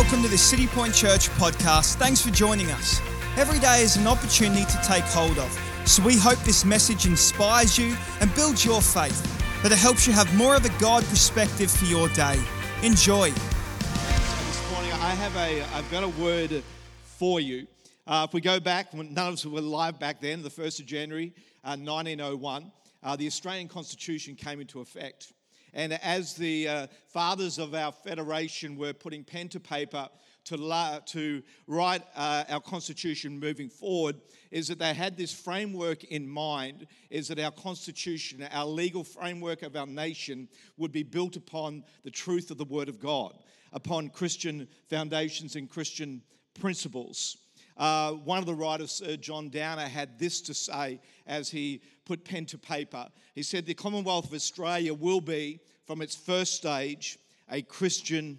welcome to the City Point Church podcast. Thanks for joining us. Every day is an opportunity to take hold of, so we hope this message inspires you and builds your faith, that it helps you have more of a God perspective for your day. Enjoy. This morning, I have a, I've got a word for you. Uh, if we go back, when none of us were alive back then, the 1st of January, uh, 1901, uh, the Australian Constitution came into effect. And as the uh, fathers of our federation were putting pen to paper to, la- to write uh, our constitution moving forward, is that they had this framework in mind is that our constitution, our legal framework of our nation, would be built upon the truth of the Word of God, upon Christian foundations and Christian principles. Uh, one of the writers, Sir John Downer, had this to say as he put pen to paper. He said, The Commonwealth of Australia will be, from its first stage, a Christian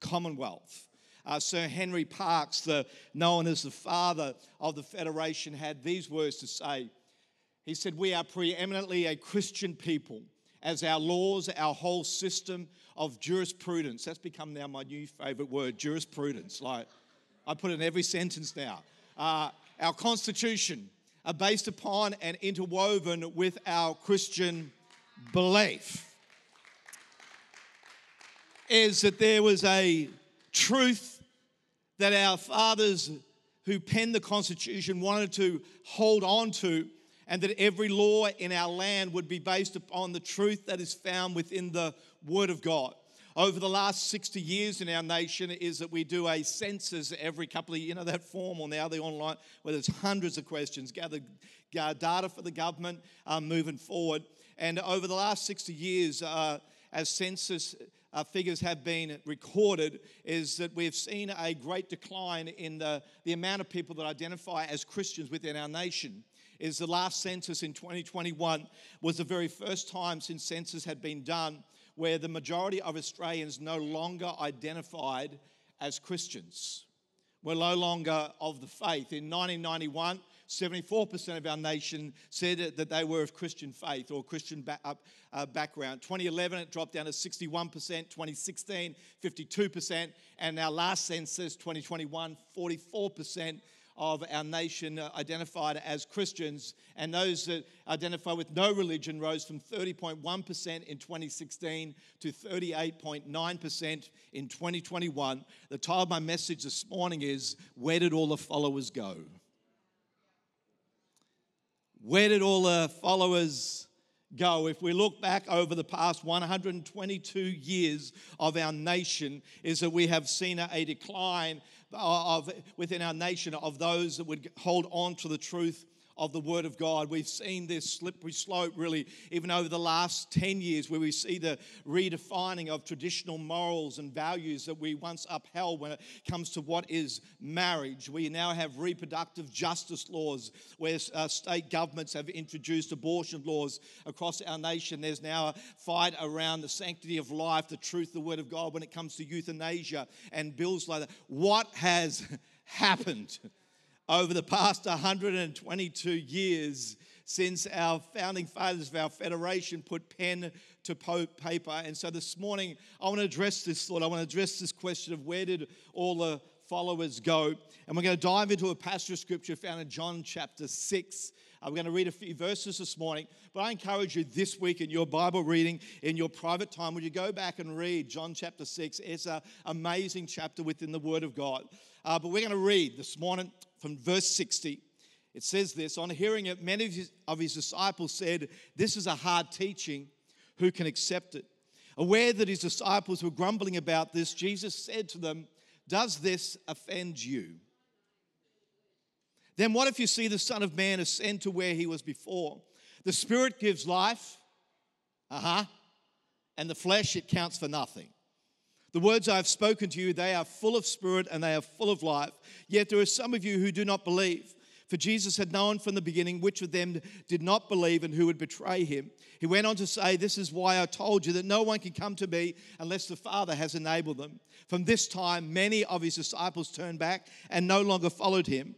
Commonwealth. Uh, Sir Henry Parkes, the, known as the father of the Federation, had these words to say. He said, We are preeminently a Christian people, as our laws, our whole system of jurisprudence, that's become now my new favorite word, jurisprudence. Like, I put it in every sentence now. Uh, our constitution are based upon and interwoven with our Christian belief. Is that there was a truth that our fathers who penned the Constitution wanted to hold on to, and that every law in our land would be based upon the truth that is found within the Word of God over the last 60 years in our nation is that we do a census every couple of you know that form or now the online where there's hundreds of questions gather data for the government um, moving forward. And over the last 60 years uh, as census uh, figures have been recorded is that we've seen a great decline in the, the amount of people that identify as christians within our nation. Is the last census in 2021 was the very first time since census had been done where the majority of Australians no longer identified as Christians. We're no longer of the faith. In 1991, 74% of our nation said that they were of Christian faith or Christian uh, background. 2011, it dropped down to 61%. 2016, 52%. And our last census, 2021, 44% of our nation uh, identified as Christians, and those that identify with no religion rose from 30.1% in 2016 to 38.9% in 2021. The title of my message this morning is Where Did All the Followers Go? Where did all the followers go, if we look back over the past 122 years of our nation, is that we have seen a decline of, within our nation of those that would hold on to the truth of the Word of God. We've seen this slippery slope really even over the last 10 years where we see the redefining of traditional morals and values that we once upheld when it comes to what is marriage. We now have reproductive justice laws where uh, state governments have introduced abortion laws across our nation. There's now a fight around the sanctity of life, the truth, the Word of God when it comes to euthanasia and bills like that. What has happened? Over the past 122 years since our founding fathers of our federation put pen to paper. And so this morning, I want to address this thought. I want to address this question of where did all the followers go? And we're going to dive into a passage of scripture found in John chapter 6. Uh, we're going to read a few verses this morning, but I encourage you this week in your Bible reading, in your private time, would you go back and read John chapter 6? It's an amazing chapter within the Word of God. Uh, but we're going to read this morning from verse 60. It says this On hearing it, many of his, of his disciples said, This is a hard teaching. Who can accept it? Aware that his disciples were grumbling about this, Jesus said to them, Does this offend you? Then what if you see the Son of Man ascend to where he was before? The Spirit gives life, uh huh, and the flesh it counts for nothing. The words I have spoken to you, they are full of spirit and they are full of life. Yet there are some of you who do not believe. For Jesus had known from the beginning which of them did not believe and who would betray him. He went on to say, This is why I told you that no one can come to me unless the Father has enabled them. From this time, many of his disciples turned back and no longer followed him.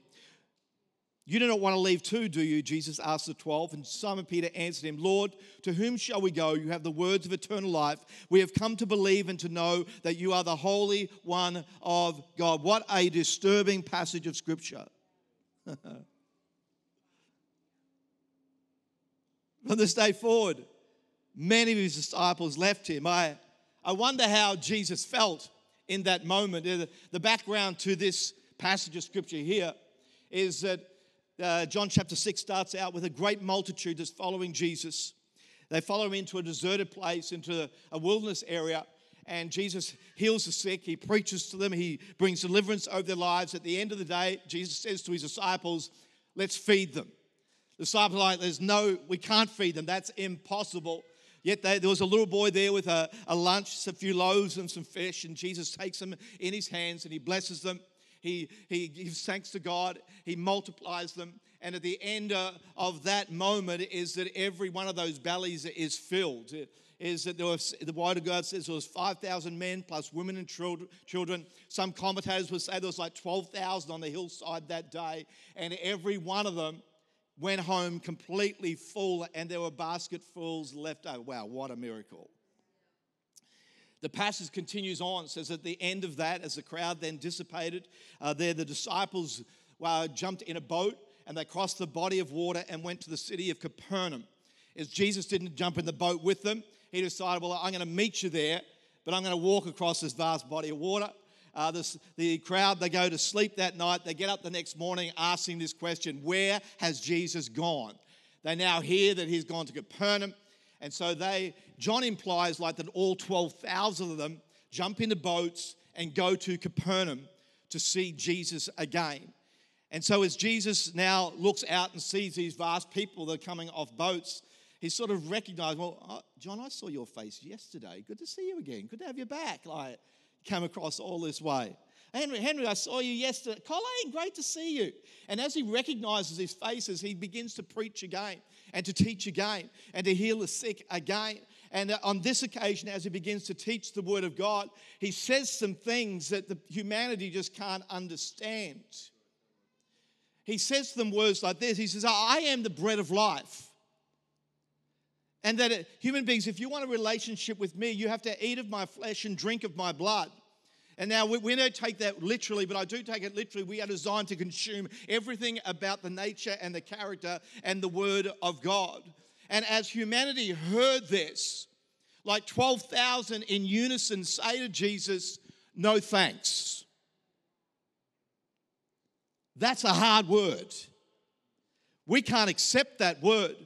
You do not want to leave too, do you? Jesus asked the twelve. And Simon Peter answered him, Lord, to whom shall we go? You have the words of eternal life. We have come to believe and to know that you are the Holy One of God. What a disturbing passage of Scripture. From this day forward, many of his disciples left him. I, I wonder how Jesus felt in that moment. The background to this passage of Scripture here is that uh, John chapter 6 starts out with a great multitude that's following Jesus. They follow him into a deserted place, into a wilderness area, and Jesus heals the sick. He preaches to them, he brings deliverance over their lives. At the end of the day, Jesus says to his disciples, Let's feed them. The disciples are like, There's no, we can't feed them, that's impossible. Yet they, there was a little boy there with a, a lunch, a few loaves and some fish, and Jesus takes them in his hands and he blesses them he, he gives thanks to God, he multiplies them. And at the end uh, of that moment is that every one of those bellies is filled. Is that there was, the Word of God says there was 5,000 men plus women and children. Some commentators would say there was like 12,000 on the hillside that day. And every one of them went home completely full and there were basketfuls left over. Wow, what a miracle. The passage continues on, says at the end of that, as the crowd then dissipated, uh, there the disciples uh, jumped in a boat and they crossed the body of water and went to the city of Capernaum. As Jesus didn't jump in the boat with them, he decided, well, I'm going to meet you there, but I'm going to walk across this vast body of water. Uh, this, the crowd, they go to sleep that night. They get up the next morning asking this question Where has Jesus gone? They now hear that he's gone to Capernaum. And so they, John implies like that all 12,000 of them jump into boats and go to Capernaum to see Jesus again. And so as Jesus now looks out and sees these vast people that are coming off boats, he sort of recognized, well, uh, John, I saw your face yesterday. Good to see you again. Good to have you back. Like, came across all this way. Henry, Henry, I saw you yesterday. Colleen, great to see you. And as he recognizes his faces, he begins to preach again and to teach again and to heal the sick again. And uh, on this occasion, as he begins to teach the Word of God, he says some things that the humanity just can't understand. He says some words like this He says, I am the bread of life. And that uh, human beings, if you want a relationship with me, you have to eat of my flesh and drink of my blood. And now we, we, don't take that literally, but I do take it literally. We are designed to consume everything about the nature and the character and the word of God. And as humanity heard this, like 12,000 in unison say to Jesus, No thanks. That's a hard word. We can't accept that word.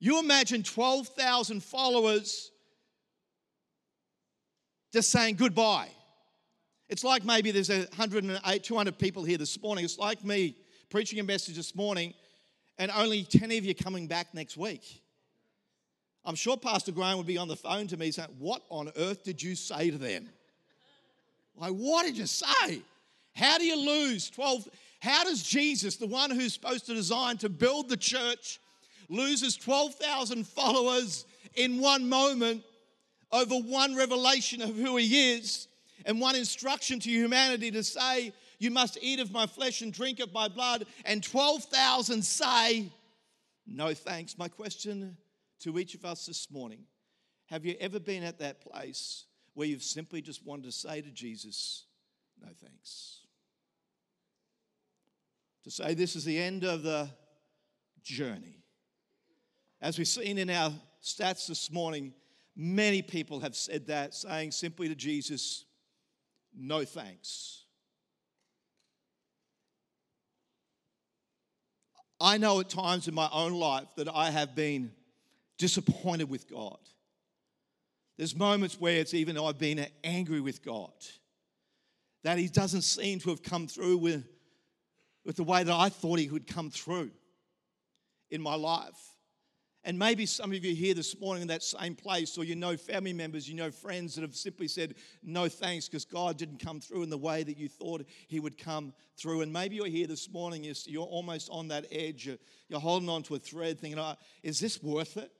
You imagine 12,000 followers just saying goodbye. It's like maybe there's 108, 200 people here this morning. It's like me preaching a message this morning and only 10 of you coming back next week. I'm sure Pastor Graham would be on the phone to me saying, What on earth did you say to them? Like, what did you say? How do you lose 12? How does Jesus, the one who's supposed to design to build the church, loses 12,000 followers in one moment over one revelation of who he is? And one instruction to humanity to say, You must eat of my flesh and drink of my blood, and 12,000 say, No thanks. My question to each of us this morning have you ever been at that place where you've simply just wanted to say to Jesus, No thanks? To say this is the end of the journey. As we've seen in our stats this morning, many people have said that, saying simply to Jesus, no thanks. I know at times in my own life that I have been disappointed with God. There's moments where it's even I've been angry with God, that He doesn't seem to have come through with, with the way that I thought He would come through in my life. And maybe some of you here this morning in that same place, or you know family members, you know friends that have simply said no thanks because God didn't come through in the way that you thought He would come through. And maybe you're here this morning, you're almost on that edge, you're holding on to a thread thinking, oh, is this worth it?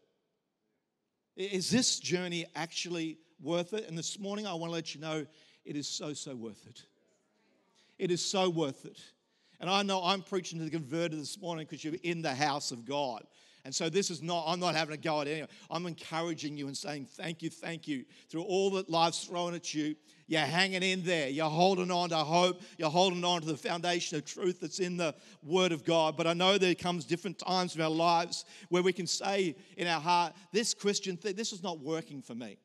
Is this journey actually worth it? And this morning, I want to let you know it is so, so worth it. It is so worth it. And I know I'm preaching to the converted this morning because you're in the house of God. And so this is not, I'm not having a go at anyone. I'm encouraging you and saying, thank you, thank you. Through all that life's thrown at you, you're hanging in there. You're holding on to hope. You're holding on to the foundation of truth that's in the Word of God. But I know there comes different times in our lives where we can say in our heart, this Christian thing, this is not working for me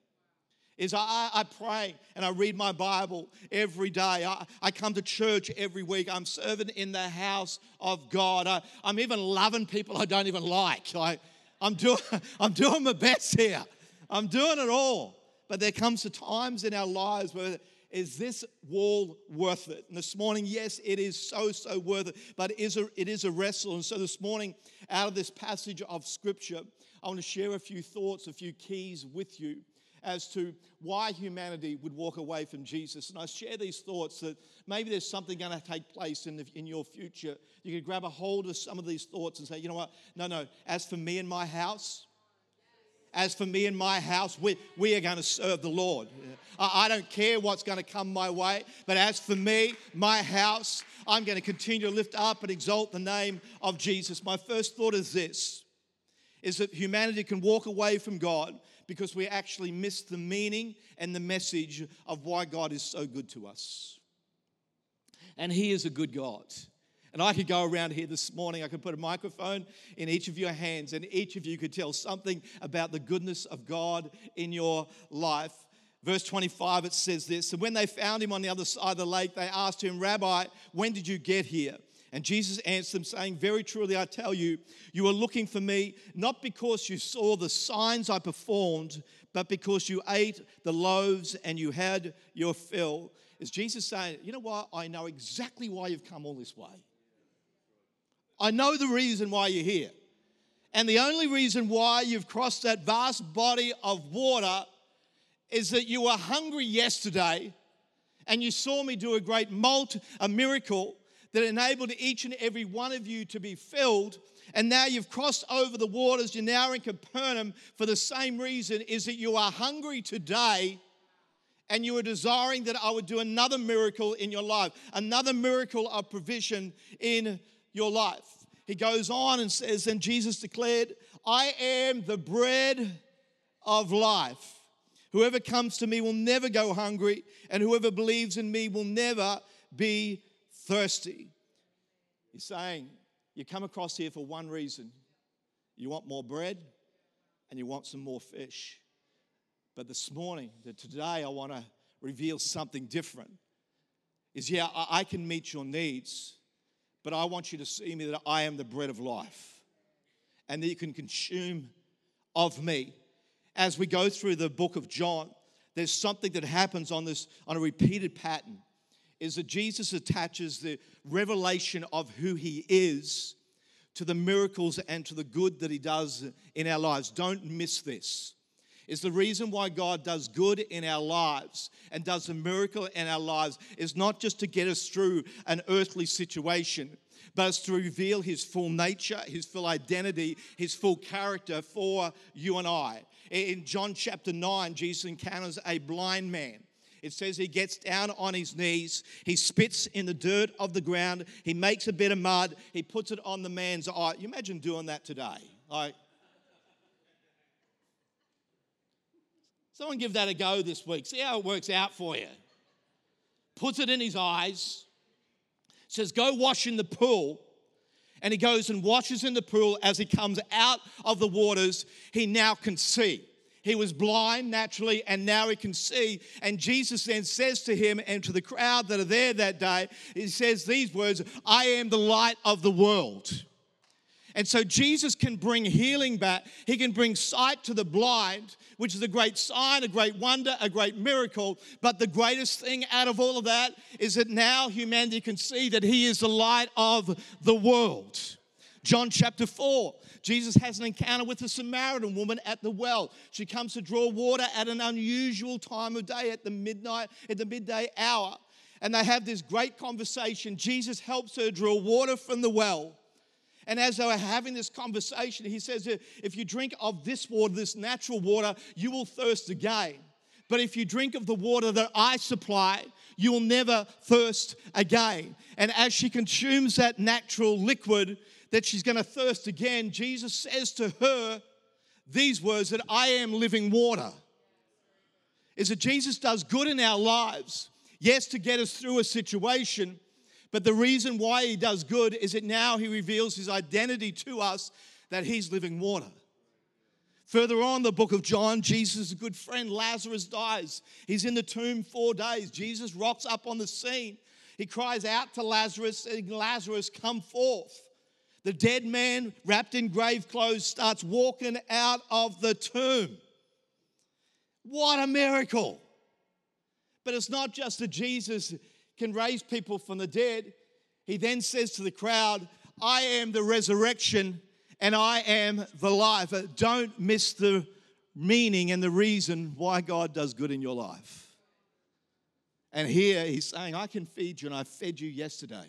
is I, I pray and I read my Bible every day. I, I come to church every week. I'm serving in the house of God. I, am even loving people I don't even like. I, I'm, doing, I'm doing my best here. I'm doing it all. But there comes to times in our lives where is this wall worth it? And this morning, yes, it is so, so worth it, but it is a, it is a wrestle. And so this morning, out of this passage of scripture, I want to share a few thoughts, a few keys with you as to why humanity would walk away from Jesus. And I share these thoughts that maybe there's something going to take place in, the, in your future. You can grab a hold of some of these thoughts and say, you know what? No, no. As for me and my house, as for me and my house, we, we are going to serve the Lord. I, I don't care what's going to come my way, but as for me, my house, I'm going to continue to lift up and exalt the name of Jesus. My first thought is this is that humanity can walk away from God because we actually miss the meaning and the message of why God is so good to us. And He is a good God. And I could go around here this morning, I could put a microphone in each of your hands, and each of you could tell something about the goodness of God in your life. Verse 25, it says this And when they found him on the other side of the lake, they asked him, Rabbi, when did you get here? And Jesus answered them, saying, Very truly I tell you, you are looking for me not because you saw the signs I performed, but because you ate the loaves and you had your fill. Is Jesus saying, You know what? I know exactly why you've come all this way. I know the reason why you're here. And the only reason why you've crossed that vast body of water is that you were hungry yesterday and you saw me do a great malt, a miracle, that enabled each and every one of you to be filled. And now you've crossed over the waters, you're now in Capernaum for the same reason is that you are hungry today and you are desiring that I would do another miracle in your life, another miracle of provision in your life. He goes on and says, and Jesus declared, I am the bread of life. Whoever comes to me will never go hungry, and whoever believes in me will never be thirsty. He's saying, You come across here for one reason you want more bread and you want some more fish. But this morning, today, I want to reveal something different. Is yeah, I can meet your needs, but I want you to see me that I am the bread of life and that you can consume of me. As we go through the book of John, there's something that happens on this on a repeated pattern is that Jesus attaches the revelation of who he is to the miracles and to the good that he does in our lives. Don't miss this. Is the reason why God does good in our lives and does a miracle in our lives is not just to get us through an earthly situation, but it's to reveal his full nature, his full identity, his full character for you and I. In John chapter 9, Jesus encounters a blind man it says he gets down on his knees, he spits in the dirt of the ground, he makes a bit of mud, he puts it on the man's eye. You imagine doing that today? Like, someone give that a go this week. See how it works out for you. Puts it in his eyes, says, Go wash in the pool. And he goes and washes in the pool as he comes out of the waters. He now can see. He was blind naturally, and now he can see. And Jesus then says to him and to the crowd that are there that day, He says these words I am the light of the world. And so Jesus can bring healing back. He can bring sight to the blind, which is a great sign, a great wonder, a great miracle. But the greatest thing out of all of that is that now humanity can see that He is the light of the world. John chapter 4, Jesus has an encounter with a Samaritan woman at the well. She comes to draw water at an unusual time of day at the midnight, at the midday hour. And they have this great conversation. Jesus helps her draw water from the well. And as they were having this conversation, he says, If you drink of this water, this natural water, you will thirst again. But if you drink of the water that I supply, you'll never thirst again. And as she consumes that natural liquid, that she's going to thirst again, Jesus says to her these words that I am living water. Is that Jesus does good in our lives, yes, to get us through a situation, but the reason why he does good is that now he reveals his identity to us that he's living water. Further on, the book of John, Jesus' a good friend Lazarus dies. He's in the tomb four days. Jesus rocks up on the scene. He cries out to Lazarus, saying, Lazarus, come forth. The dead man, wrapped in grave clothes, starts walking out of the tomb. What a miracle! But it's not just that Jesus can raise people from the dead. He then says to the crowd, I am the resurrection and I am the life. Uh, don't miss the meaning and the reason why God does good in your life. And here he's saying, I can feed you, and I fed you yesterday.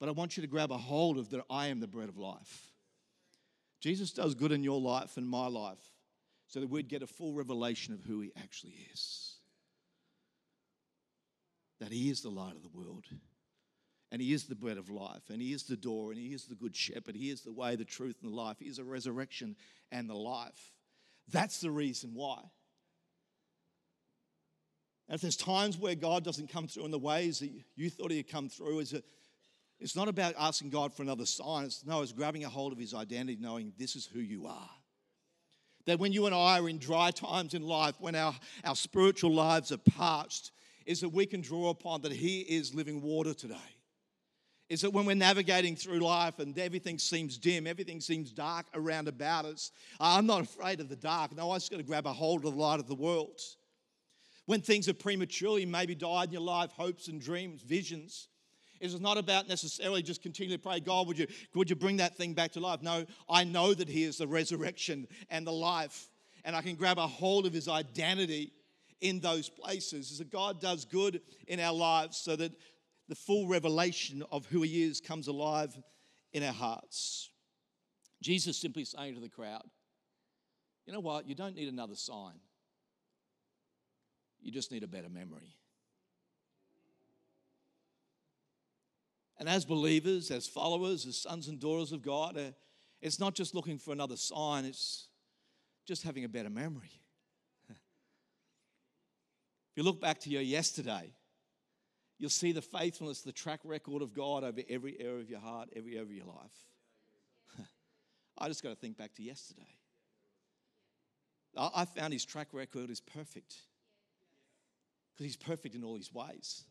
But I want you to grab a hold of that I am the bread of life. Jesus does good in your life and my life so that we'd get a full revelation of who he actually is. That he is the light of the world and He is the bread of life, and He is the door, and He is the good shepherd. He is the way, the truth, and the life. He is the resurrection and the life. That's the reason why. And if there's times where God doesn't come through in the ways that you thought He'd come through, is it? It's not about asking God for another sign. It's, no, it's grabbing a hold of His identity, knowing this is who you are. That when you and I are in dry times in life, when our, our spiritual lives are parched, is that we can draw upon that He is living water today is that when we're navigating through life and everything seems dim, everything seems dark around about us, ah, I'm not afraid of the dark. No, I just got to grab a hold of the light of the world. When things have prematurely maybe died in your life, hopes and dreams, visions, it's not about necessarily just continually pray, God, would you, would you bring that thing back to life? No, I know that He is the resurrection and the life, and I can grab a hold of His identity in those places. Is that God does good in our lives so that the full revelation of who he is comes alive in our hearts. Jesus simply saying to the crowd, You know what? You don't need another sign, you just need a better memory. And as believers, as followers, as sons and daughters of God, uh, it's not just looking for another sign, it's just having a better memory. if you look back to your yesterday, you'll see the faithfulness, the track record of God over every area of your heart, every area of your life. I just got to think back to yesterday. I found his track record is perfect because he's perfect in all his ways.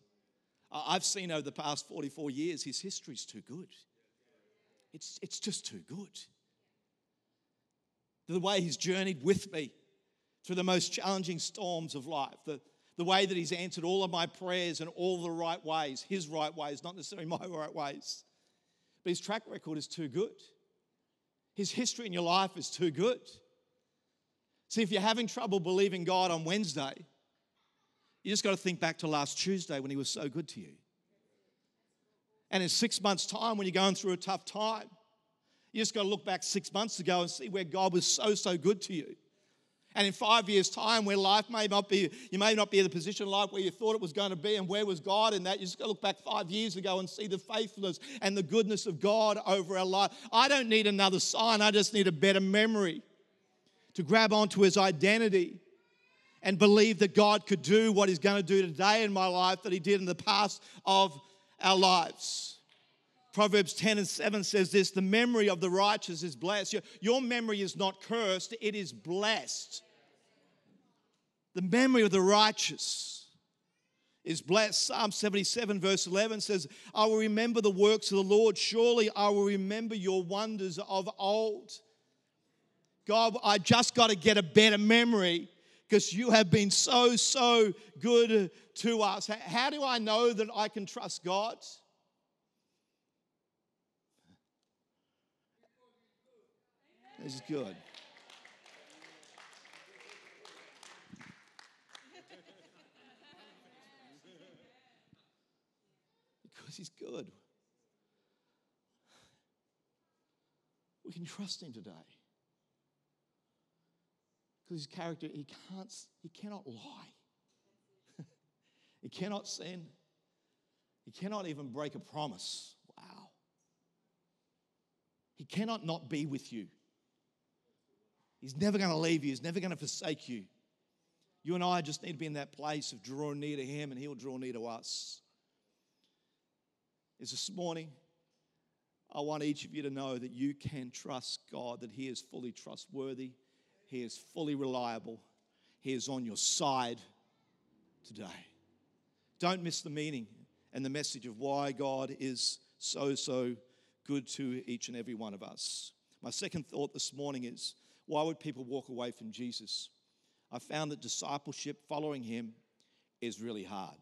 I've seen over the past 44 years, his history's too good. It's, it's just too good. The way he's journeyed with me through the most challenging storms of life, the, the way that He's answered all of my prayers in all the right ways, His right ways, not necessarily my right ways. But His track record is too good. His history in your life is too good. See, if you're having trouble believing God on Wednesday, you just got to think back to last Tuesday when He was so good to you. And in six months' time, when you're going through a tough time, you just got to look back six months ago and see where God was so, so good to you. And in five years' time, where life may not be, you may not be in the position in life where you thought it was going to be, and where was God in that? You just got to look back five years ago and see the faithfulness and the goodness of God over our life. I don't need another sign, I just need a better memory to grab onto His identity and believe that God could do what He's going to do today in my life that He did in the past of our lives. Proverbs 10 and 7 says this the memory of the righteous is blessed. Your, memory is not cursed, it is blessed. The memory of the righteous is blessed. Psalm 77, verse 11 says, I will remember the works of the Lord. Surely I will remember your wonders of old. God, I just got to get a better memory because you have been so, so good to us. How do I know that I can trust God? This is good. because he's good. We can trust him today. Because his character, he can't, he cannot lie. He cannot sin. He cannot even break a promise. Wow. He cannot not be with you. He's never going to leave you, He's never going to forsake you. You and I just need to be in that place of drawing near to Him and He'll draw near to us. Is this morning, I want each of you to know that you can trust God, that He is fully trustworthy, He is fully reliable, He is on your side today. Don't miss the meaning and the message of why God is so, so good to each and every one of us. My second thought this morning is why would people walk away from Jesus? I found that discipleship, following Him, is really hard.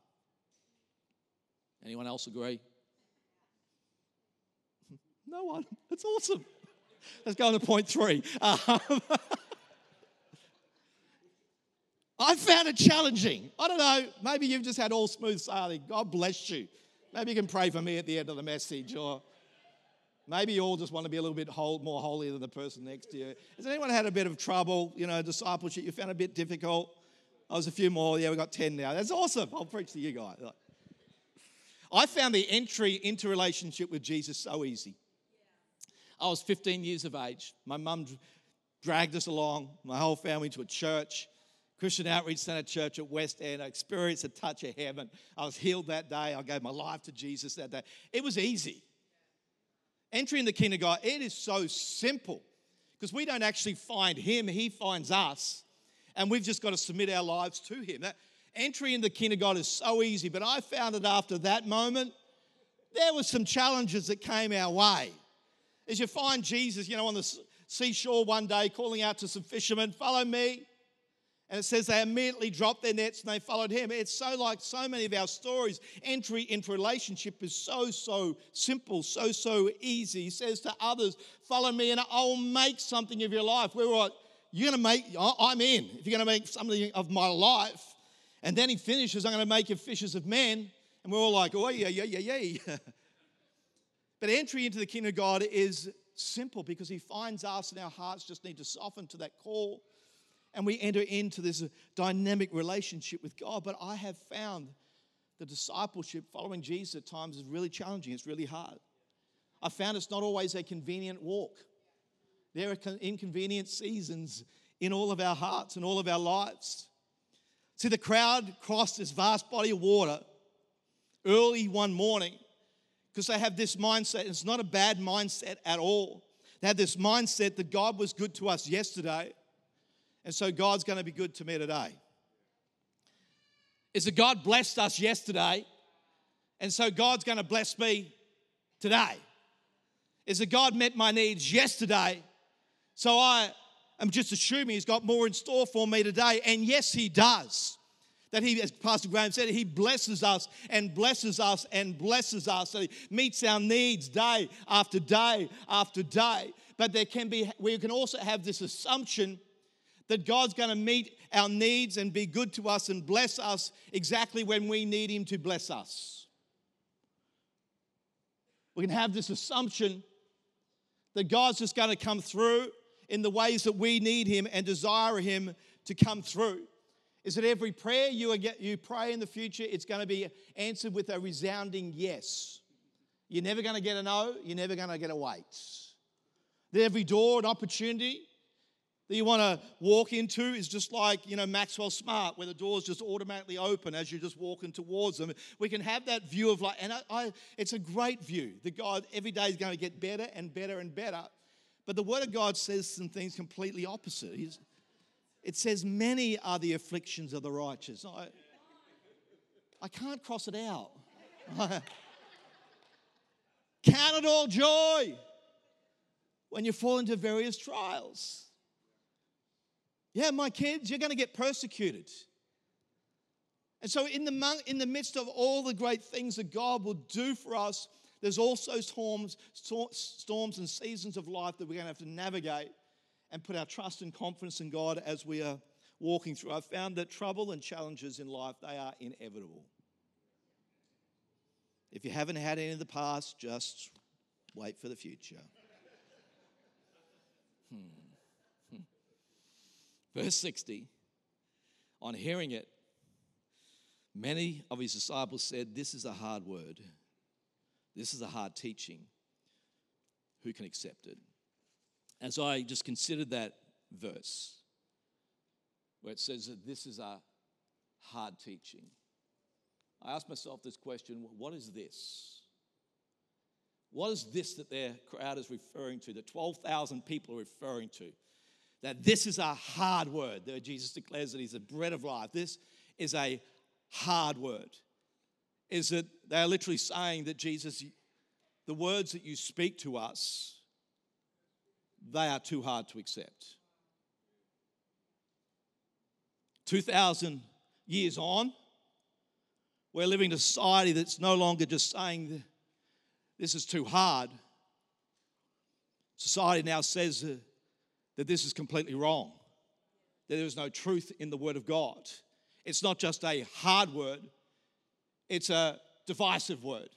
Anyone else agree? No one. That's awesome. Let's go on to point three. Um, I found it challenging. I don't know. Maybe you've just had all smooth sailing. God bless you. Maybe you can pray for me at the end of the message, or maybe you all just want to be a little bit more holy than the person next to you. Has anyone had a bit of trouble? You know, discipleship you found a bit difficult. Oh, I was a few more. Yeah, we got ten now. That's awesome. I'll preach to you guys. I found the entry into relationship with Jesus so easy. I was 15 years of age. My mum dragged us along, my whole family, to a church, Christian Outreach Center Church at West End. I experienced a touch of heaven. I was healed that day. I gave my life to Jesus that day. It was easy. Entering the kingdom of God, it is so simple because we don't actually find Him, He finds us. And we've just got to submit our lives to Him. That, entry in the kingdom of God is so easy, but I found that after that moment, there were some challenges that came our way As you find Jesus, you know, on the seashore one day calling out to some fishermen, Follow me. And it says they immediately dropped their nets and they followed him. It's so like so many of our stories. Entry into relationship is so, so simple, so, so easy. He says to others, Follow me and I'll make something of your life. We're like, You're going to make, I'm in. If you're going to make something of my life. And then he finishes, I'm going to make you fishers of men. And we're all like, Oh, yeah, yeah, yeah, yeah. But entry into the kingdom of God is simple because He finds us and our hearts just need to soften to that call. And we enter into this dynamic relationship with God. But I have found the discipleship following Jesus at times is really challenging, it's really hard. I found it's not always a convenient walk. There are inconvenient seasons in all of our hearts and all of our lives. See, the crowd crossed this vast body of water early one morning because they have this mindset. It's not a bad mindset at all. They have this mindset that God was good to us yesterday, and so God's going to be good to me today. Is that God blessed us yesterday, and so God's going to bless me today? Is that God met my needs yesterday, so I am just assuming He's got more in store for me today? And yes, He does that he, as Pastor Graham said, he blesses us and blesses us and blesses us. That he meets our needs day after day after day. But there can be, we can also have this assumption that God's going to meet our needs and be good to us and bless us exactly when we need him to bless us. We can have this assumption that God's just going to come through in the ways that we need him and desire him to come through is that every prayer you, you pray in the future, it's going to be answered with a resounding yes. You're never going to get a no, you're never going to get a wait. That every door and opportunity that you want to walk into is just like, you know, Maxwell Smart, where the doors just automatically open as you're just walking towards them. We can have that view of like, and I, I, it's a great view that God every day is going to get better and better and better. But the Word of God says some things completely opposite. It says, Many are the afflictions of the righteous. I, I can't cross it out. Count it all joy when you fall into various trials. Yeah, my kids, you're going to get persecuted. And so, in the, in the midst of all the great things that God will do for us, there's also storms, storms and seasons of life that we're going to have to navigate and put our trust and confidence in God as we are walking through. I've found that trouble and challenges in life, they are inevitable. If you haven't had any in the past, just wait for the future. Hmm. Verse 60 On hearing it, Many of his disciples said, This is a hard word. This is a hard teaching. Who can accept it? As I just considered that verse, where it says that this is a hard teaching, I asked myself this question what is this? What is this that their crowd is referring to, that 12,000 people are referring to? That this is a hard word. Jesus declares that he's the bread of life. This is a hard word. Is that they are literally saying that Jesus, the words that you speak to us, they are too hard to accept. 2,000 years on, we're living in a society that's no longer just saying this is too hard. Society now says that this is completely wrong, that there is no truth in the Word of God. It's not just a hard word, it's a divisive word.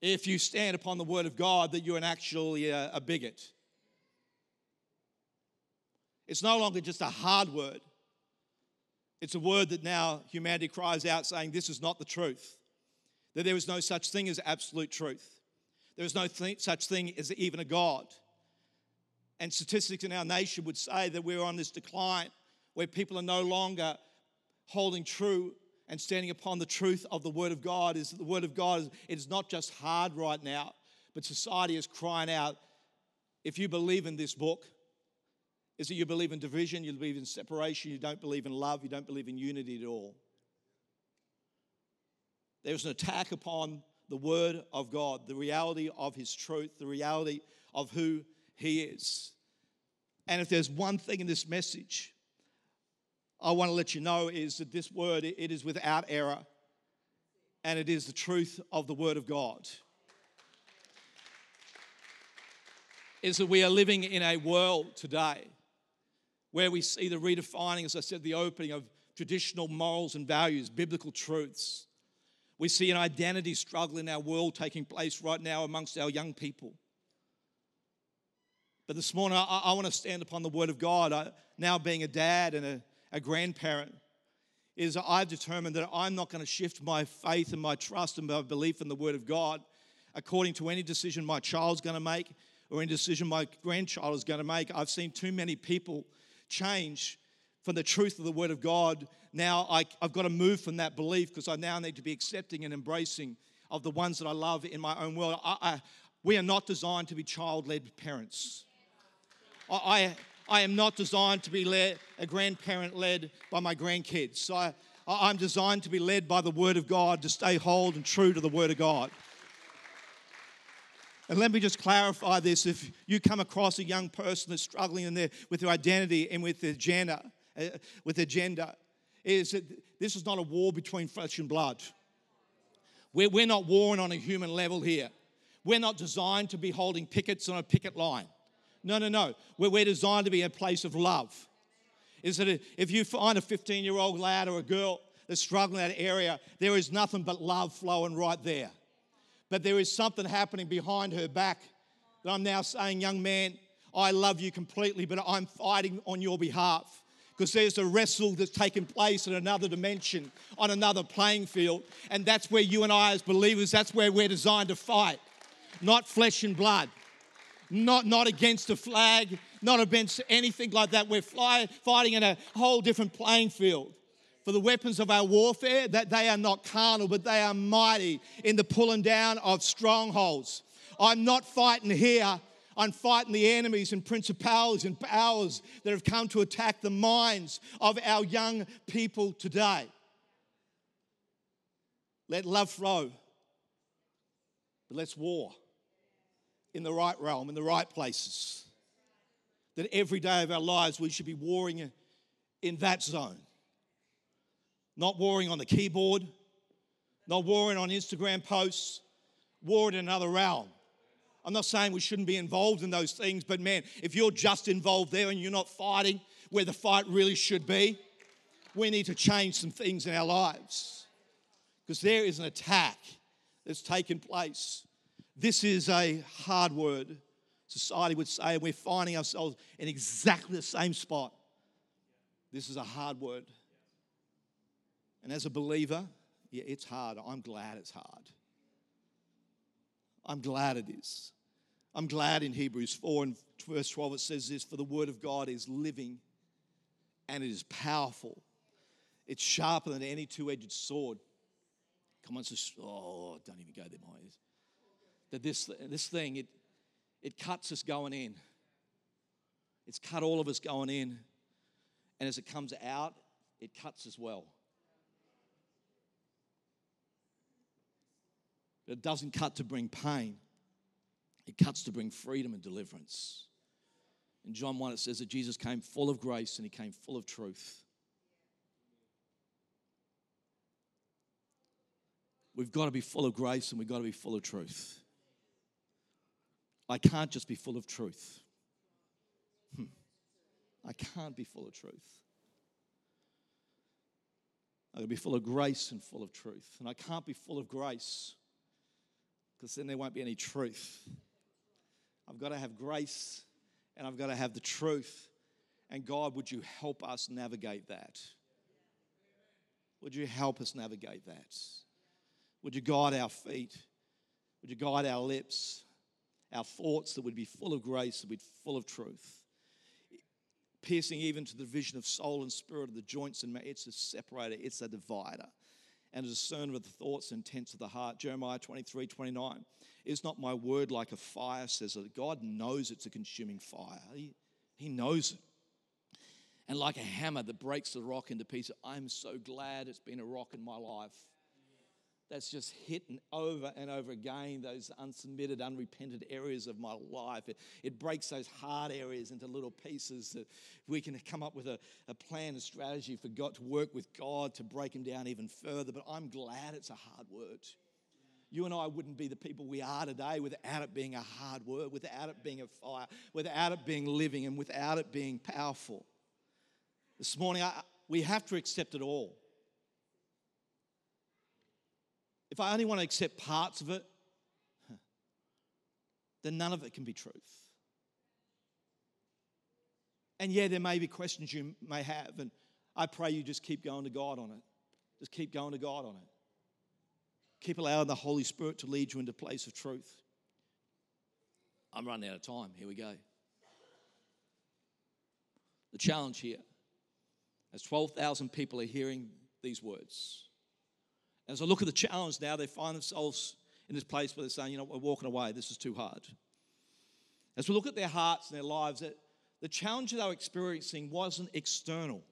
If you stand upon the Word of God, that you're an actually a, a bigot. It's no longer just a hard word, it's a word that now humanity cries out saying, This is not the truth. That there is no such thing as absolute truth. There is no th- such thing as even a God. And statistics in our nation would say that we're on this decline where people are no longer holding true and standing upon the truth of the Word of God. Is the Word of God is it is not just hard right now, but society is crying out. If you believe in this book, is that you believe in division, you believe in separation, you don't believe in love, you don't believe in unity at all. There's an attack upon the Word of God, the reality of His truth, the reality of who He is. And if there's one thing in this message I want to let you know is that this word it is without error and it is the truth of the word of God. Is that we are living in a world today where we see the redefining, as I said, the opening of traditional morals and values, biblical truths. We see an identity struggle in our world taking place right now amongst our young people. But this morning, I, I want to stand upon the Word of God. I, now, being a dad and a, a grandparent, is I've determined that I'm not going to shift my faith and my trust and my belief in the Word of God according to any decision my child's going to make or any decision my grandchild is going to make. I've seen too many people change from the truth of the Word of God. Now I, have got to move from that belief because I now need to be accepting and embracing of the ones that I love in my own world. I, I, we are not designed to be child led parents. I, I, am not designed to be led, a grandparent led by my grandkids. So I, I'm designed to be led by the Word of God, to stay hold and true to the Word of God. And let me just clarify this. If you come across a young person that's struggling in their, with their identity and with their gender, uh, with their gender, is that this is not a war between flesh and blood. We're, we're not warring on a human level here. We're not designed to be holding pickets on a picket line. No, no, no. We're, we're designed to be a place of love. Is that if you find a 15 year old lad or a girl that's struggling in that area, there is nothing but love flowing right there but there is something happening behind her back that I'm now saying, young man, I love you completely, but I'm fighting on your behalf because there's a wrestle that's taking place in another dimension, on another playing field. And that's where you and I, as believers, that's where we're designed to fight, not flesh and blood, not, not against a flag, not against anything like that. We're fly, fighting in a whole different playing field. For the weapons of our warfare, that they are not carnal, but they are mighty in the pulling down of strongholds. I'm not fighting here. I'm fighting the enemies and principalities and powers that have come to attack the minds of our young people today. Let love flow, but let's war in the right realm, in the right places. That every day of our lives we should be warring in that zone not warring on the keyboard, not warring on Instagram posts, warring in another realm. I'm not saying we shouldn't be involved in those things, but man, if you're just involved there and you're not fighting where the fight really should be, we need to change some things in our lives because there is an attack that's taken place. This is a hard word. Society would say, and we're finding ourselves in exactly the same spot. This is a hard word. And as a believer, yeah, it's hard. I'm glad it's hard. I'm glad it is. I'm glad in Hebrews 4 and verse 12 it says this For the word of God is living and it is powerful. It's sharper than any two edged sword. Come on, just, oh, don't even go there, my ears. That this, this thing, it, it cuts us going in. It's cut all of us going in. And as it comes out, it cuts as well. But it doesn't cut to bring pain, it cuts to bring freedom and deliverance. In John 1, it says that Jesus came full of grace and he came full of truth. We've got to be full of grace and we've got to be full of truth. I can't just be full of truth. Hmm. I can't be full of truth. I've got to be full of grace and full of truth. And I can't be full of grace because then there won't be any truth. I've got to have grace and I've got to have the truth. And God, would you help us navigate that? Would you help us navigate that? Would you guide our feet? Would you guide our lips, our thoughts that would be full of grace, that would be full of truth? Piercing even to the vision of soul and spirit of the joints and it's a separator, it's a divider and a discerner of the thoughts and intents of the heart. Jeremiah 23 29. Is not my word like a fire, says that God knows it's a consuming fire. He, he knows it. And like a hammer that breaks the rock into pieces, I'm so glad it's been a rock in my life that's just hitting over and over again those unsubmitted, unrepented areas of my life. It, it, breaks those hard areas into little pieces that we can come up with a, a plan, a strategy for God to work with God to break them down even further. But I'm glad it's a hard word. You and I wouldn't be the people we are today without it being a hard word, without it being a fire, without it being living, and without it being powerful. This morning, I, we have to accept it all. If I only want to accept parts of it, then none of it can be truth. And yeah, there may be questions you may have, and I pray you just keep going to God on it. Just keep going to God on it. Keep allowing the Holy Spirit to lead you into place of truth. I'm running out of time. Here we go. The challenge here, as 12,000 people are hearing these words, as I look at the challenge now, they find themselves in this place where they're saying, you know, we're walking away. This is too hard. As we look at their hearts and their lives, the challenge they were experiencing wasn't external.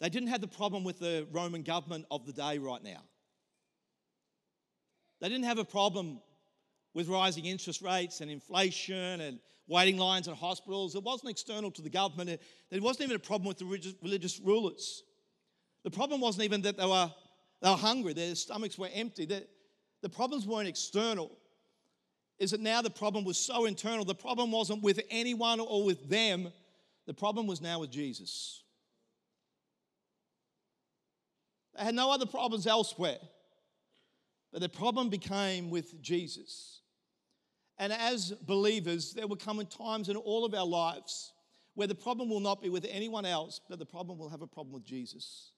They didn't have the problem with the Roman government of the day right now. They didn't have a problem with rising interest rates and inflation and waiting lines at hospitals. It wasn't external to the government. There wasn't even a problem with the religious rulers. The problem wasn't even that they were, they were hungry, their stomachs were empty. The, the problems weren't external. Is that now the problem was so internal? The problem wasn't with anyone or with them, the problem was now with Jesus. They had no other problems elsewhere, but the problem became with Jesus. And as believers, there will come times in all of our lives where the problem will not be with anyone else, but the problem will have a problem with Jesus.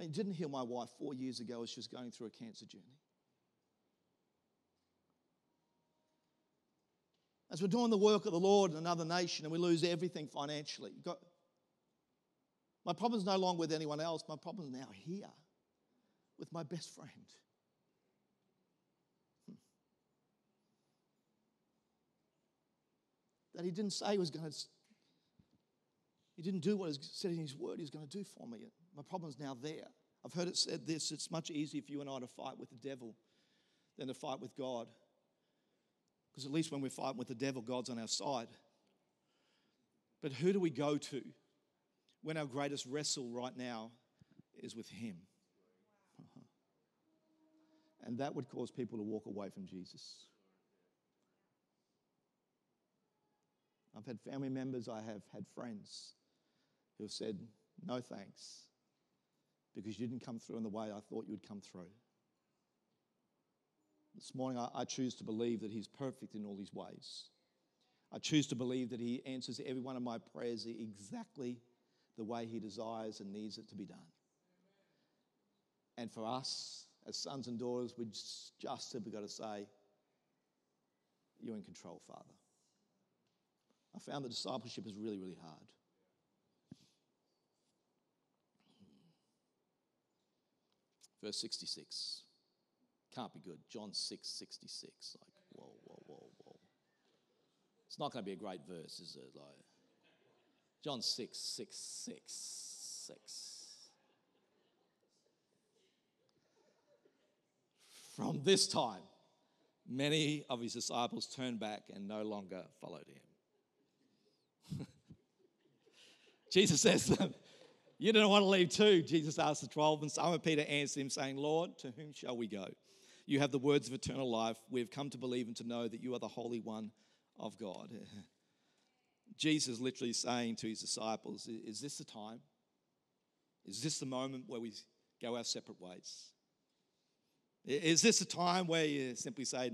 I didn't heal my wife four years ago as she was going through a cancer journey. As we're doing the work of the Lord in another nation and we lose everything financially, got, my problem's no longer with anyone else. My problem's now here with my best friend. Hmm. That he didn't say he was going to, he didn't do what he said in his word he was going to do for me. My problem's now there. I've heard it said this it's much easier for you and I to fight with the devil than to fight with God. Because at least when we're fighting with the devil, God's on our side. But who do we go to when our greatest wrestle right now is with Him? And that would cause people to walk away from Jesus. I've had family members, I have had friends who have said, no thanks because you didn't come through in the way I thought you would come through. This morning, I, I choose to believe that He's perfect in all His ways. I choose to believe that He answers every one of my prayers exactly the way He desires and needs it to be done. And for us, as sons and daughters, we just simply got to say, You're in control, Father. I found that discipleship is really, really hard. Verse 66. Can't be good. John 6, 66. Like, whoa, whoa, whoa, whoa. It's not going to be a great verse, is it? Like, John 6, 6, 6, 6. From this time, many of his disciples turned back and no longer followed him. Jesus says to them, You don't want to leave too. Jesus asked the 12, and Simon Peter answered him, saying, Lord, to whom shall we go? You have the words of eternal life. We have come to believe and to know that you are the Holy One of God. Jesus literally saying to his disciples, Is this the time? Is this the moment where we go our separate ways? Is this a time where you simply say,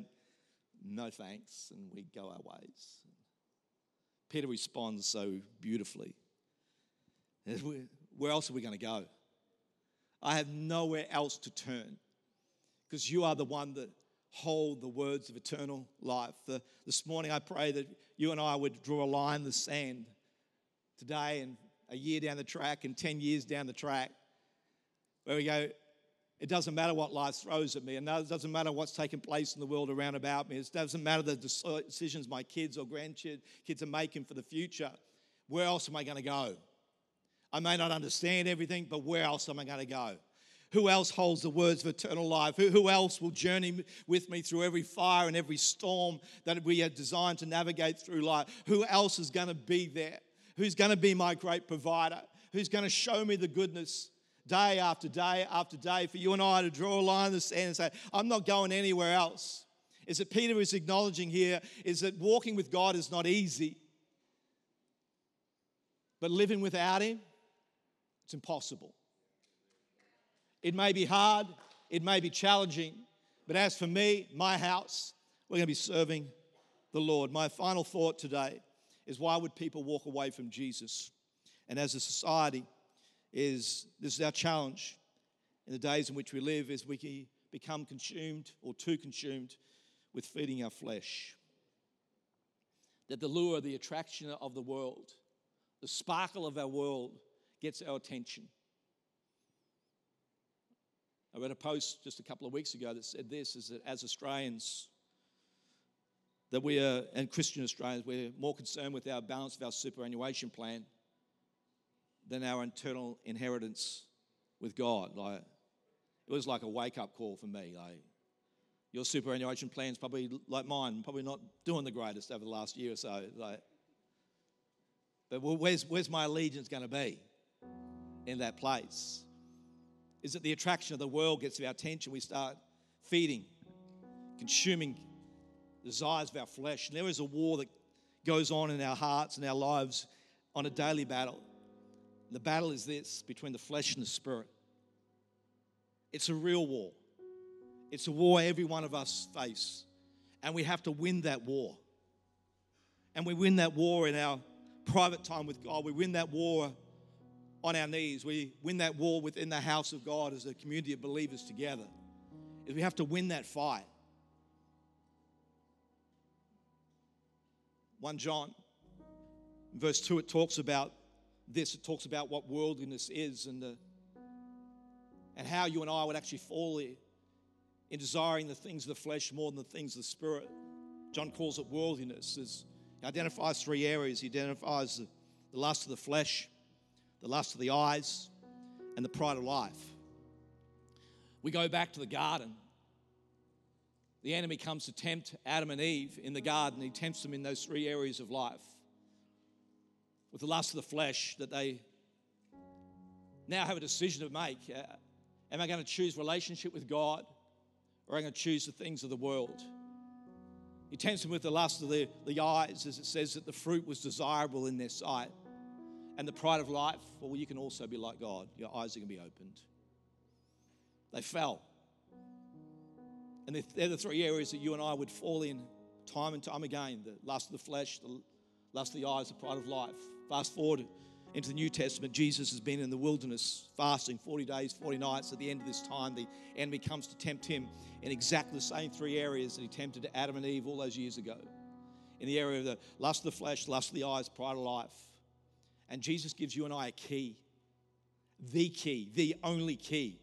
No thanks, and we go our ways? Peter responds so beautifully. Where else are we going to go? I have nowhere else to turn because you are the one that hold the words of eternal life. The, this morning, I pray that you and I would draw a line in the sand today and a year down the track and 10 years down the track where we go, it doesn't matter what life throws at me, and it doesn't matter what's taking place in the world around about me. It doesn't matter the decisions my kids or grandkids are making for the future. Where else am I going to go? I may not understand everything, but where else am I going to go? Who else holds the words of eternal life? Who, who else will journey with me through every fire and every storm that we are designed to navigate through life? Who else is going to be there? Who's going to be my great provider? Who's going to show me the goodness day after day after day for you and I to draw a line in the sand and say, I'm not going anywhere else? Is that Peter is acknowledging here is that walking with God is not easy, but living without Him, it's impossible. It may be hard, it may be challenging, but as for me, my house, we're going to be serving the Lord. My final thought today is why would people walk away from Jesus? And as a society, is this is our challenge in the days in which we live is we become consumed or too consumed with feeding our flesh. That the lure, the attraction of the world, the sparkle of our world gets our attention. I read a post just a couple of weeks ago that said this is that as Australians, that we are, and Christian Australians, we're more concerned with our balance of our superannuation plan than our internal inheritance with God. Like, it was like a wake up call for me. Like, your superannuation plan's probably like mine, probably not doing the greatest over the last year or so. Like, but where's, where's my allegiance going to be in that place? is that the attraction of the world gets our attention. We start feeding, consuming desires of our flesh. And there is a war that goes on in our hearts and our lives on a daily battle. The battle is this between the flesh and the spirit. It's a real war. It's a war every one of us face. And we have to win that war. And we win that war in our private time with God. We win that war on our knees. We win that war within the house of God as a community of believers together. Is we have to win that fight. 1 John, verse 2, it talks about this. It talks about what worldliness is and, the, and how you and I would actually fall in, in desiring the things of the flesh more than the things of the spirit. John calls it worldliness. There's, he identifies three areas. He identifies the, the lust of the flesh, the lust of the eyes, and the pride of life. We go back to the garden. The enemy comes to tempt Adam and Eve in the garden. He tempts them in those three areas of life with the lust of the flesh that they now have a decision to make. Uh, am I going to choose relationship with God or am I going to choose the things of the world? He tempts them with the lust of the, the eyes, as it says that the fruit was desirable in their sight and the pride of life, well, you can also be like God. Your eyes are going to be opened. They fell. And they're the three areas that you and I would fall in time and time again the lust of the flesh, the lust of the eyes, the pride of life. Fast forward into the New Testament, Jesus has been in the wilderness fasting 40 days, 40 nights. At the end of this time, the enemy comes to tempt him in exactly the same three areas that he tempted Adam and Eve all those years ago in the area of the lust of the flesh, lust of the eyes, pride of life. And Jesus gives you and I a key, the key, the only key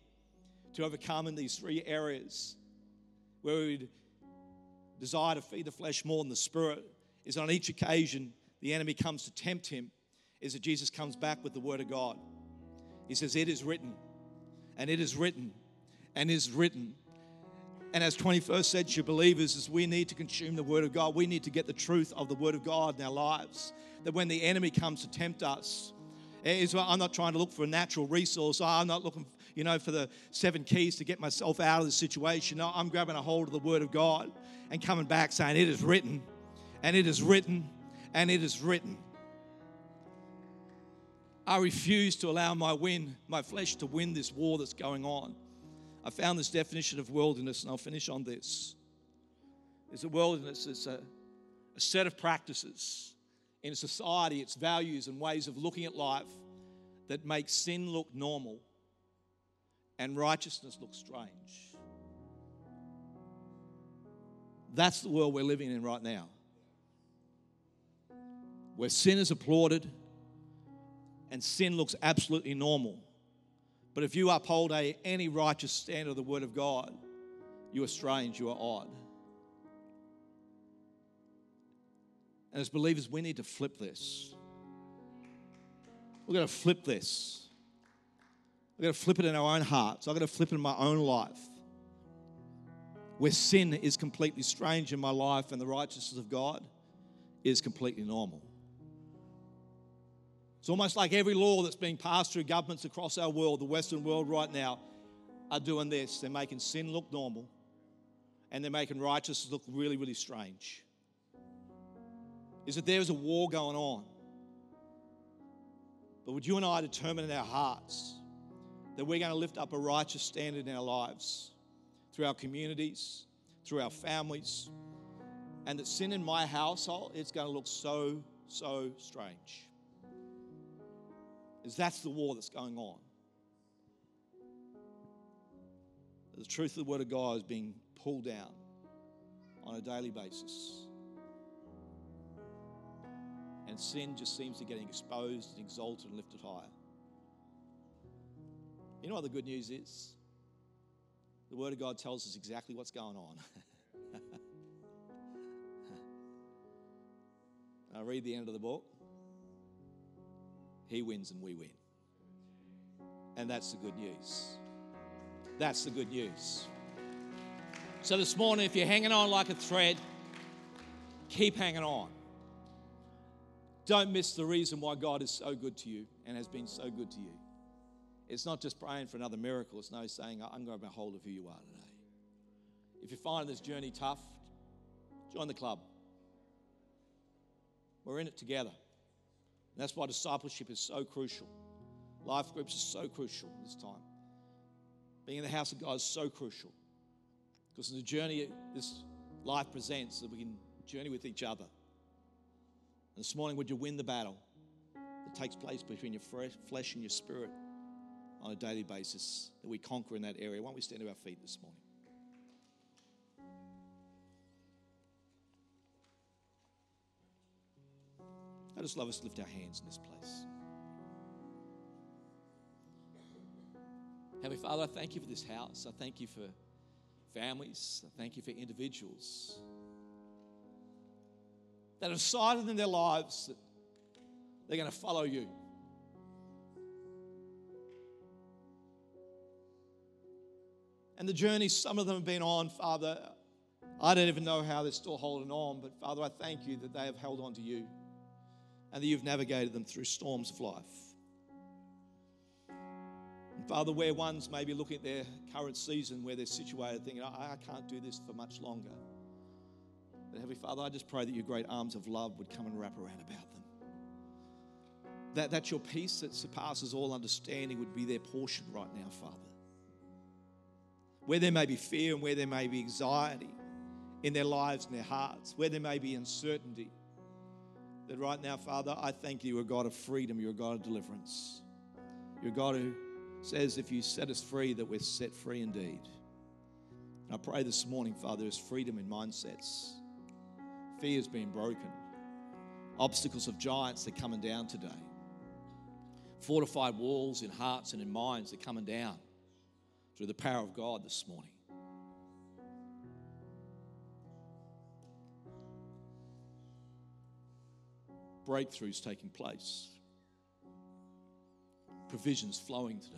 to overcome in these three areas where we desire to feed the flesh more than the spirit is on each occasion the enemy comes to tempt him is that Jesus comes back with the word of God. He says, It is written, and it is written, and is written. And as 21st century believers, as we need to consume the word of God, we need to get the truth of the word of God in our lives. That when the enemy comes to tempt us, eh, is I'm not trying to look for a natural resource. I'm not looking, you know, for the seven keys to get myself out of the situation. No, I'm grabbing a hold of the Word of God and coming back saying, It is written, and it is written, and it is written. I refuse to allow my win, my flesh to win this war that's going on. I found this definition of worldliness, and I'll finish on this. Is a worldliness is a, a set of practices in a society, its values and ways of looking at life that make sin look normal and righteousness look strange. That's the world we're living in right now. Where sin is applauded and sin looks absolutely normal. But if you uphold a, any righteous standard of the Word of God, you are strange, you are odd. And as believers, we need to flip this. We're going to flip this. We're going to flip it in our own hearts. I'm going to flip it in my own life. Where sin is completely strange in my life and the righteousness of God is completely normal. It's almost like every law that's being passed through governments across our world, the Western world right now, are doing this. They're making sin look normal and they're making righteousness look really, really strange is that there is a war going on. But would you and I determine in our hearts that we're going to lift up a righteous standard in our lives through our communities, through our families, and that sin in my household, it's going to look so, so strange. Is that's the war that's going on. The truth of the Word of God is being pulled down on a daily basis and sin just seems to be getting exposed and exalted and lifted higher. You know what the good news is? The Word of God tells us exactly what's going on. I read the end of the book. He wins and we win. And that's the good news. That's the good news. So this morning, if you're hanging on like a thread, keep hanging on. Don't miss the reason why God is so good to you and has been so good to you. It's not just praying for another miracle, it's no saying, I'm going to grab hold of who you are today. If you find this journey tough, join the club. We're in it together. And that's why discipleship is so crucial. Life groups are so crucial this time. Being in the house of God is so crucial. Because in the journey this life presents, that we can journey with each other. And this morning, would you win the battle that takes place between your flesh and your spirit on a daily basis that we conquer in that area? Why don't we stand to our feet this morning? I just love us to lift our hands in this place. Heavenly Father, I thank you for this house. I thank you for families. I thank you for individuals that have decided in their lives that they're going to follow you. And the journey some of them have been on, Father, I don't even know how they're still holding on, but Father, I thank you that they have held on to you and that you've navigated them through storms of life. And Father, where ones may be looking at their current season where they're situated, thinking, I, I can't do this for much longer. But Heavenly Father, I just pray that your great arms of love would come and wrap around about them. That, that your peace that surpasses all understanding would be their portion right now, Father. Where there may be fear and where there may be anxiety in their lives and their hearts, where there may be uncertainty. That right now, Father, I thank you, you're a God of freedom, you're a God of deliverance. You're a God who says, if you set us free, that we're set free indeed. And I pray this morning, Father, there's freedom in mindsets. Fear has been broken. Obstacles of giants are coming down today. Fortified walls in hearts and in minds are coming down through the power of God this morning. Breakthroughs taking place, provisions flowing today.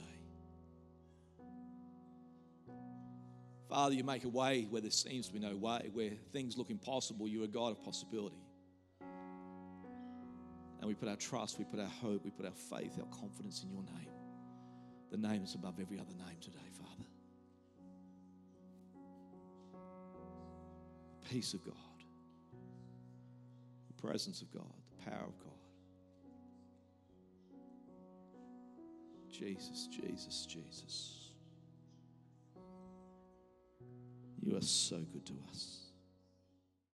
Father, you make a way where there seems to be no way, where things look impossible. You're a God of possibility. And we put our trust, we put our hope, we put our faith, our confidence in your name. The name is above every other name today, Father. The peace of God, the presence of God, power of God. Jesus, Jesus, Jesus. You are so good to us.